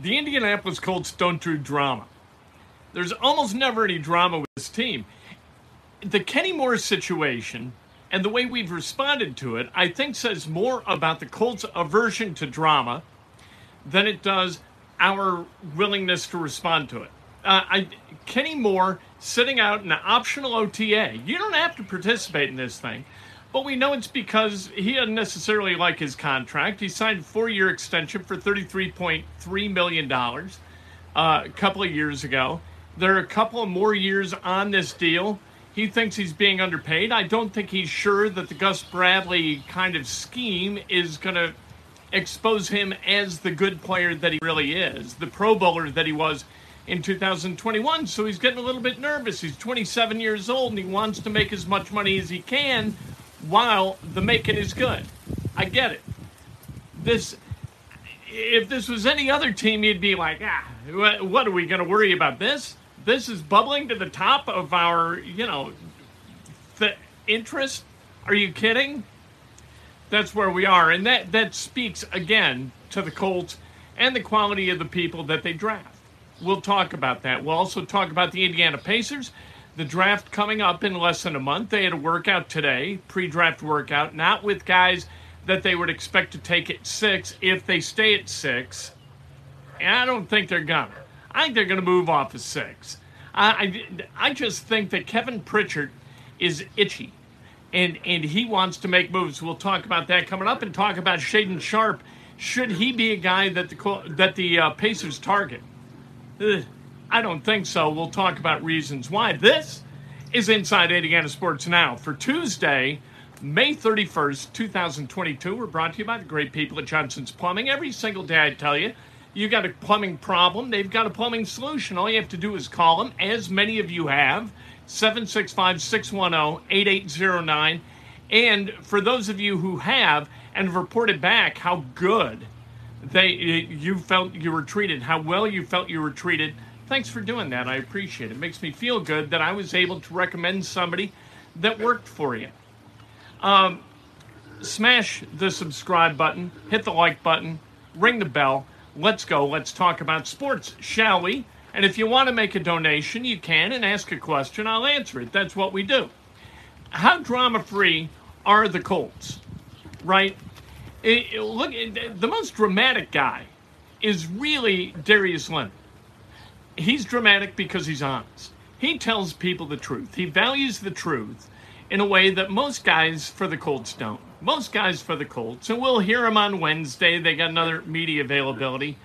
the Indianapolis Colts don't do drama. There's almost never any drama with this team. The Kenny Moore situation and the way we've responded to it, I think, says more about the Colts' aversion to drama than it does our willingness to respond to it. Uh, I, Kenny Moore sitting out an optional OTA. You don't have to participate in this thing, but we know it's because he doesn't necessarily like his contract. He signed a four-year extension for $33.3 million uh, a couple of years ago. There are a couple of more years on this deal. He thinks he's being underpaid. I don't think he's sure that the Gus Bradley kind of scheme is going to expose him as the good player that he really is, the Pro Bowler that he was in 2021. So he's getting a little bit nervous. He's 27 years old and he wants to make as much money as he can while the making is good. I get it. This, if this was any other team, you'd be like, ah, what are we going to worry about this? This is bubbling to the top of our, you know, the interest. Are you kidding? That's where we are, and that that speaks again to the Colts and the quality of the people that they draft. We'll talk about that. We'll also talk about the Indiana Pacers. The draft coming up in less than a month. They had a workout today, pre draft workout, not with guys that they would expect to take at six if they stay at six. And I don't think they're gonna. I think they're gonna move off of six. I, I, I just think that Kevin Pritchard is itchy. And, and he wants to make moves. We'll talk about that coming up and talk about Shaedon Sharpe. Should he be a guy that the that the uh, Pacers target? Ugh. I don't think so. We'll talk about reasons why. This is Inside Indiana Sports Now for Tuesday, May 31st, 2022. We're brought to you by the great people at Johnson's Plumbing. Every single day, I tell you, you got a plumbing problem, they've got a plumbing solution. All you have to do is call them, as many of you have, 765 610 8809. And for those of you who have and have reported back how good they you felt you were treated, how well you felt you were treated, Thanks for doing that. I appreciate it. It makes me feel good that I was able to recommend somebody that worked for you. Um, smash the subscribe button, hit the like button, ring the bell. Let's go. Let's talk about sports, shall we? And if you want to make a donation, you can and ask a question. I'll answer it. That's what we do. How drama free are the Colts? Right? It, it, look, the most dramatic guy is really Darius Leonard he's dramatic because he's honest. He tells people the truth. He values the truth in a way that most guys for the Colts don't. Most guys for the Colts, and we'll hear him on Wednesday. They got another media availability.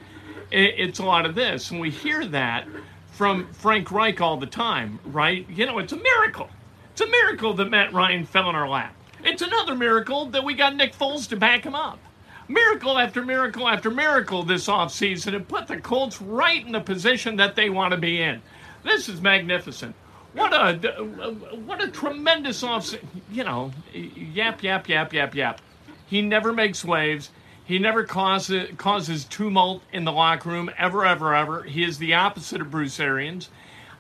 It's a lot of this, and we hear that from Frank Reich all the time, right? You know, it's a miracle. It's a miracle that Matt Ryan fell in our lap. It's another miracle that we got Nick Foles to back him up miracle after miracle after miracle this offseason and put the Colts right in the position that they want to be in. This is magnificent. What a what a tremendous offseason. You know, yap yap yap yap yap. He never makes waves. He never causes causes tumult in the locker room ever ever ever. He is the opposite of Bruce Arians.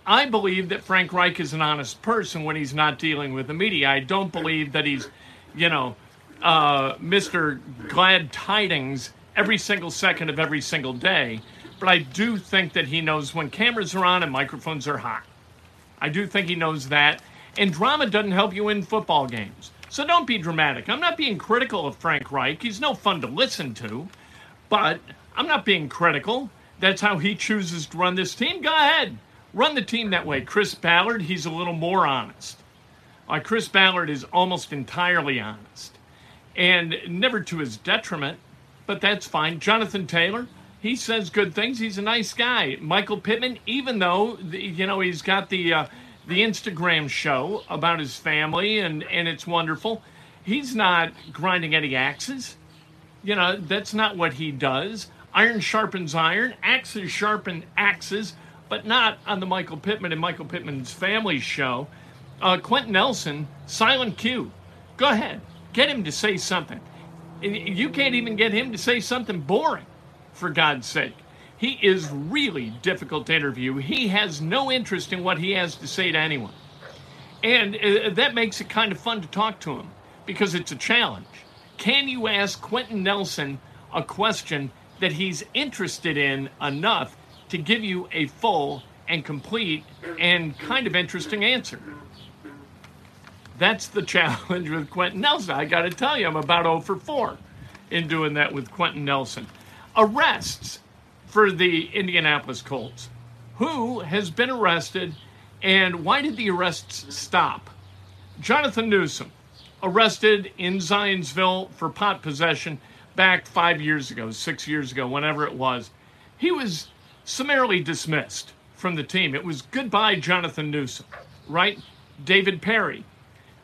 I believe that Frank Reich is an honest person when he's not dealing with the media. I don't believe that he's, you know, uh, Mr. Glad Tidings every single second of every single day, but I do think that he knows when cameras are on and microphones are hot. I do think he knows that. And drama doesn't help you win football games. So don't be dramatic. I'm not being critical of Frank Reich. He's no fun to listen to, but I'm not being critical. That's how he chooses to run this team. Go ahead. Run the team that way. Chris Ballard, he's a little more honest. Like Chris Ballard is almost entirely honest and never to his detriment, but that's fine. Jonathan Taylor, he says good things. He's a nice guy. Michael Pittman, even though you know he's got the uh, the Instagram show about his family and and it's wonderful, he's not grinding any axes. You know that's not what he does. Iron sharpens iron, axes sharpen axes, but not on the Michael Pittman and Michael Pittman's family show. Uh, Quenton Nelson, silent Q. Go ahead. Get him to say something. You can't even get him to say something boring, for God's sake. He is really difficult to interview. He has no interest in what he has to say to anyone. And uh, that makes it kind of fun to talk to him because it's a challenge. Can you ask Quenton Nelson a question that he's interested in enough to give you a full and complete and kind of interesting answer. That's the challenge with Quenton Nelson. I got to tell you, I'm about 0 for 4 in doing that with Quenton Nelson. Arrests for the Indianapolis Colts. Who has been arrested and why did the arrests stop? Jonathan Newsome, arrested in Zionsville for pot possession back five years ago, six years ago, whenever it was. He was summarily dismissed from the team. It was goodbye, Jonathan Newsome, right? David Parry.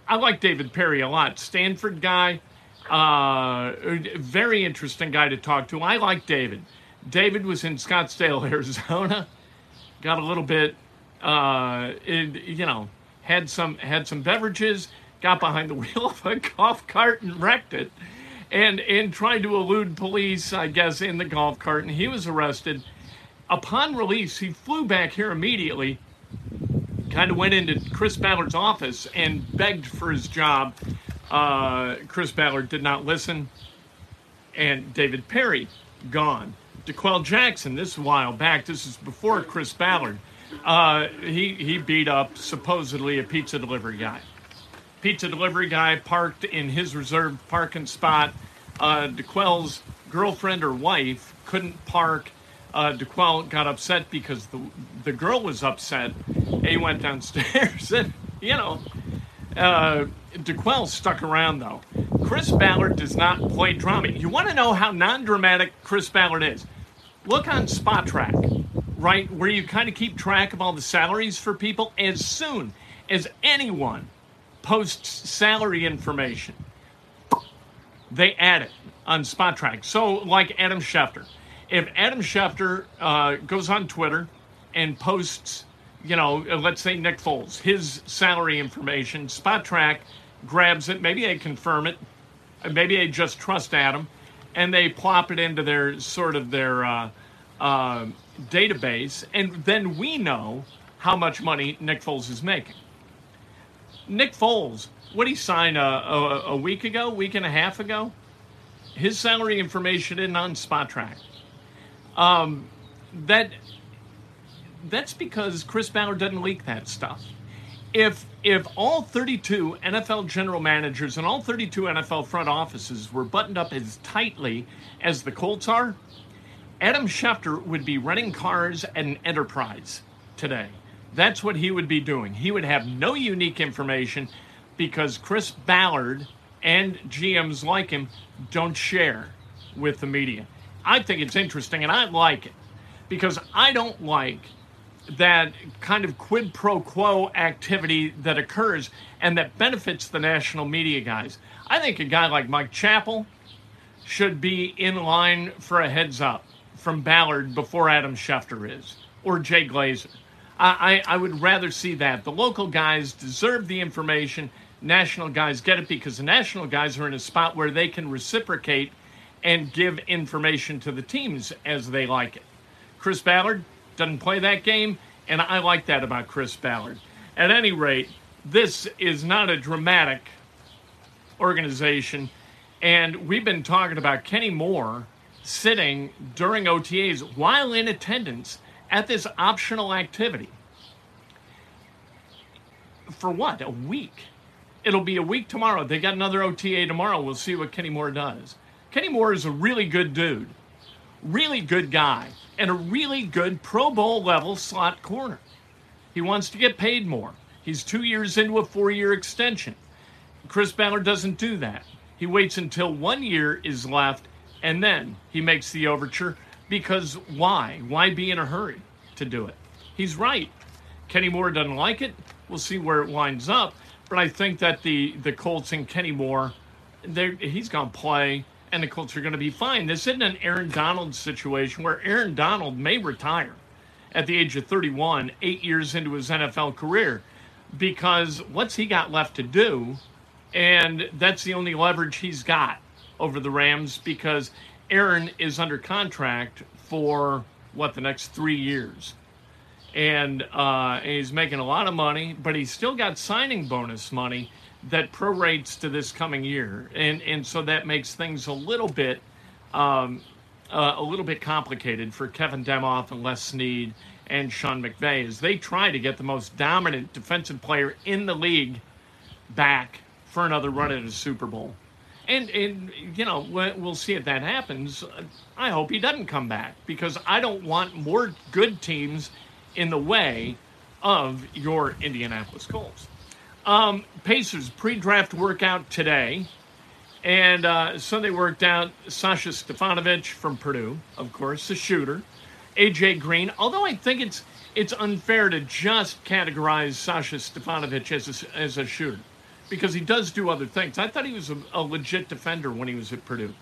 I like David Parry a lot. Stanford guy, uh, very interesting guy to talk to. I like David. David was in Scottsdale, Arizona. Got a little bit, uh, it, you know, had some had some beverages, got behind the wheel of a golf cart and wrecked it, and and tried to elude police, I guess, in the golf cart, and he was arrested. Upon release, he flew back here immediately. Kind of went into Chris Ballard's office and begged for his job. Uh, Chris Ballard did not listen, and David Parry gone. D'Qwell Jackson, this is a while back. This is before Chris Ballard. Uh, he he beat up supposedly a pizza delivery guy. Pizza delivery guy parked in his reserved parking spot. Uh, D'Qwell's girlfriend or wife couldn't park. Uh, D'Qwell got upset because the the girl was upset. He went downstairs and you know. Uh, D'Qwell stuck around though. Chris Ballard does not play drama. You want to know how non-dramatic Chris Ballard is? look on Spotrac, right, where you kind of keep track of all the salaries for people. As soon as anyone posts salary information, they add it on Spotrac. So, like Adam Schefter. If Adam Schefter uh, goes on Twitter and posts, you know, let's say Nick Foles, his salary information, Spotrac grabs it. Maybe they confirm it. Maybe they just trust Adam and they plop it into their sort of their uh, uh, database, and then we know how much money Nick Foles is making. Nick Foles, what he signed a, a, a week ago, week and a half ago, his salary information in on Spotrac. Um, that that's because Chris Ballard doesn't leak that stuff if if all 32 NFL general managers and all 32 NFL front offices were buttoned up as tightly as the Colts are, Adam Schefter would be renting cars at an enterprise today. That's what he would be doing. He would have no unique information because Chris Ballard and GMs like him don't share with the media. I think it's interesting and I like it because I don't like that kind of quid pro quo activity that occurs and that benefits the national media guys. I think a guy like Mike Chappell should be in line for a heads up from Ballard before Adam Schefter is, or Jay Glazer. I, I, I would rather see that. The local guys deserve the information. National guys get it because the national guys are in a spot where they can reciprocate and give information to the teams as they like it. Chris Ballard, doesn't play that game, and I like that about Chris Ballard. At any rate, this is not a dramatic organization, and we've been talking about Kenny Moore sitting during OTAs while in attendance at this optional activity. For what? A week. It'll be a week tomorrow. They got another OTA tomorrow. We'll see what Kenny Moore does. Kenny Moore is a really good dude, really good guy and a really good Pro Bowl level slot corner. He wants to get paid more. He's two years into a four year extension. Chris Ballard doesn't do that. He waits until one year is left and then he makes the overture because why? Why be in a hurry to do it? He's right. Kenny Moore doesn't like it. We'll see where it winds up. But I think that the, the Colts and Kenny Moore, he's going to play and the Colts are going to be fine. This isn't an Aaron Donald situation where Aaron Donald may retire at the age of 31, eight years into his NFL career, because what's he got left to do? And that's the only leverage he's got over the Rams because Aaron is under contract for what the next three years. And uh, he's making a lot of money, but he's still got signing bonus money that prorates to this coming year, and and so that makes things a little bit um, uh, a little bit complicated for Kevin Demoff and Les Snead and Sean McVay as they try to get the most dominant defensive player in the league back for another run at a Super Bowl. And, and you know, we'll see if that happens. I hope he doesn't come back because I don't want more good teams in the way of your Indianapolis Colts. Um, Pacers pre draft workout today. And uh, so they worked out Sasha Stefanovic from Purdue, of course, the shooter. AJ Green, although I think it's it's unfair to just categorize Sasha Stefanovic as a, as a shooter because he does do other things. I thought he was a, a legit defender when he was at Purdue.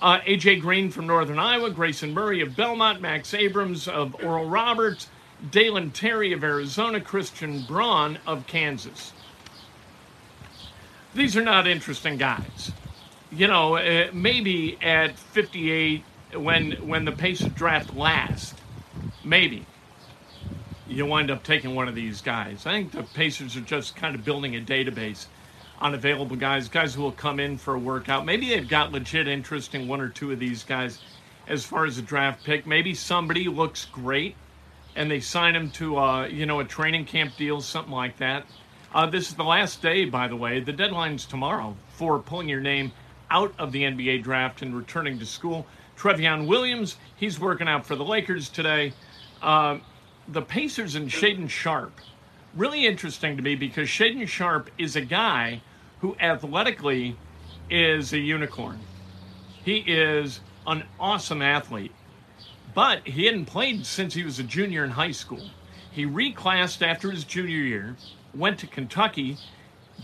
Uh, AJ Green from Northern Iowa, Grayson Murray of Belmont, Max Abmas of Oral Roberts, Dalen Terry of Arizona, Christian Braun of Kansas. These are not interesting guys you know, uh, maybe at 58 when when the Pacers draft last, maybe you wind up taking one of these guys. I think the Pacers are just kind of building a database on available guys, guys who will come in for a workout. Maybe they've got legit interest in one or two of these guys as far as a draft pick. Maybe somebody looks great and they sign him to uh, you know a training camp deal, something like that. Uh, this is the last day, by the way. The deadline's tomorrow for pulling your name out of the NBA draft and returning to school. Trevion Williams, he's working out for the Lakers today. Uh, the Pacers and Shaedon Sharpe, really interesting to me because Shaedon Sharpe is a guy who athletically is a unicorn. He is an awesome athlete, but he hadn't played since he was a junior in high school. He reclassed after his junior year, went to Kentucky,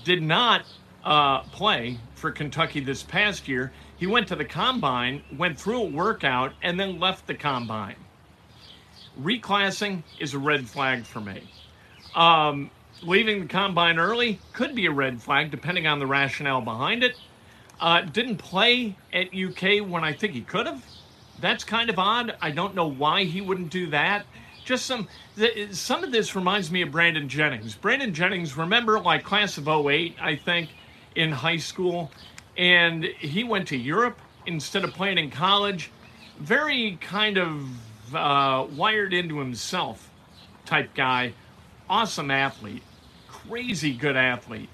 did not uh, play for Kentucky this past year. He went to the combine, went through a workout, and then left the combine. Reclassing is a red flag for me. Um, leaving the combine early could be a red flag, depending on the rationale behind it. Uh, didn't play at UK when I think he could have. That's kind of odd. I don't know why he wouldn't do that. Just some, some of this reminds me of Brandon Jennings. Brandon Jennings, remember, like class of 08, I think in high school, and he went to Europe instead of playing in college. Very kind of uh, wired into himself type guy. Awesome athlete, crazy good athlete.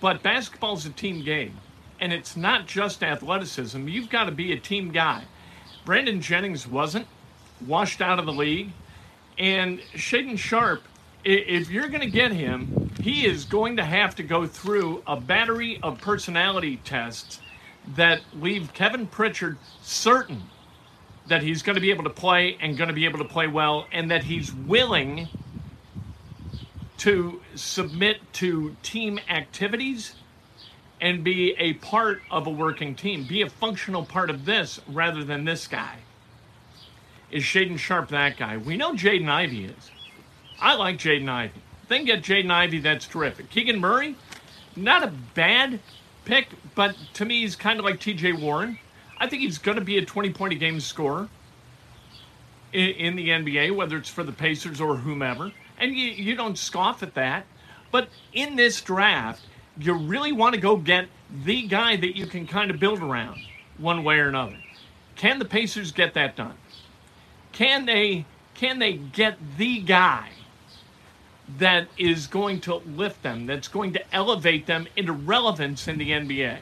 But basketball's a team game, and it's not just athleticism. You've got to be a team guy. Brandon Jennings wasn't, washed out of the league, and Shaedon Sharpe, if you're going to get him, he is going to have to go through a battery of personality tests that leave Kevin Pritchard certain that he's going to be able to play and going to be able to play well, and that he's willing to submit to team activities and be a part of a working team, be a functional part of this rather than this guy. Is Shaedon Sharpe that guy? We know Jaden Ivey is. I like Jaden Ivey. Then get Jaden Ivey, that's terrific. Keegan Murray, not a bad pick, but to me, he's kind of like TJ Warren. I think he's going to be a 20 point a game scorer in, in, the NBA, whether it's for the Pacers or whomever. And you, you don't scoff at that. But in this draft, you really want to go get the guy that you can kind of build around one way or another. Can the Pacers get that done? Can they can they get the guy that is going to lift them, that's going to elevate them into relevance in the NBA.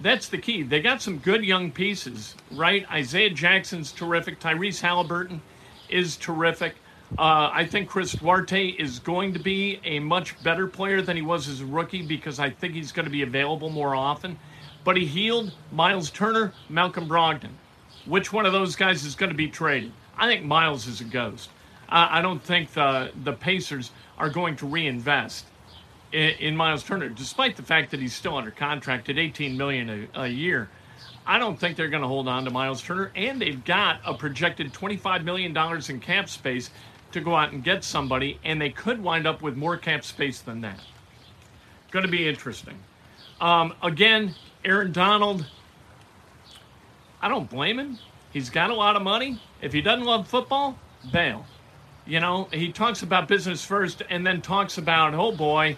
That's the key. They got some good young pieces, right? Isaiah Jackson's terrific. Tyrese Halliburton is terrific. Uh, I think Chris Duarte is going to be a much better player than he was as a rookie because I think he's going to be available more often. But he healed Miles Turner, Malcolm Brogdon. Which one of those guys is going to be traded? I think Miles is a ghost. I don't think the the Pacers are going to reinvest in, in, Miles Turner, despite the fact that he's still under contract at 18 million a, a year. I don't think they're going to hold on to Miles Turner, and they've got a projected 25 million dollars in cap space to go out and get somebody, and they could wind up with more cap space than that. Going to be interesting. Um, again, Aaron Donald. I don't blame him. He's got a lot of money. If he doesn't love football, bail. You know, he talks about business first and then talks about, oh boy,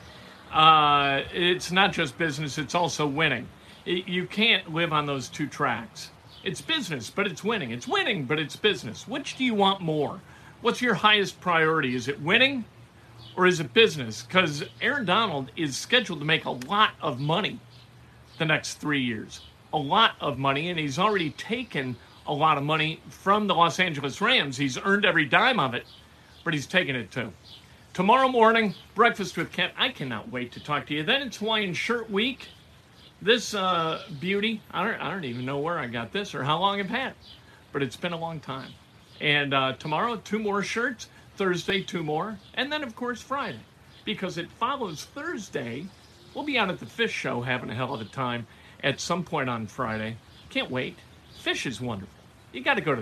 uh, it's not just business, it's also winning. It, you can't live on those two tracks. It's business, but it's winning. It's winning, but it's business. Which do you want more? What's your highest priority? Is it winning or is it business? Because Aaron Donald is scheduled to make a lot of money the next three years. A lot of money, and he's already taken a lot of money from the Los Angeles Rams. He's earned every dime of it, but he's taken it too. Tomorrow morning, breakfast with Kent. I cannot wait to talk to you. Then it's Hawaiian Shirt Week. This uh, beauty, I don't, I don't even know where I got this or how long I've had, but it's been a long time. And uh, tomorrow, two more shirts. Thursday, two more. And then, of course, Friday. Because it follows Thursday. We'll be out at the fish show having a hell of a time at some point on Friday. Can't wait. Fish is wonderful. You got to go to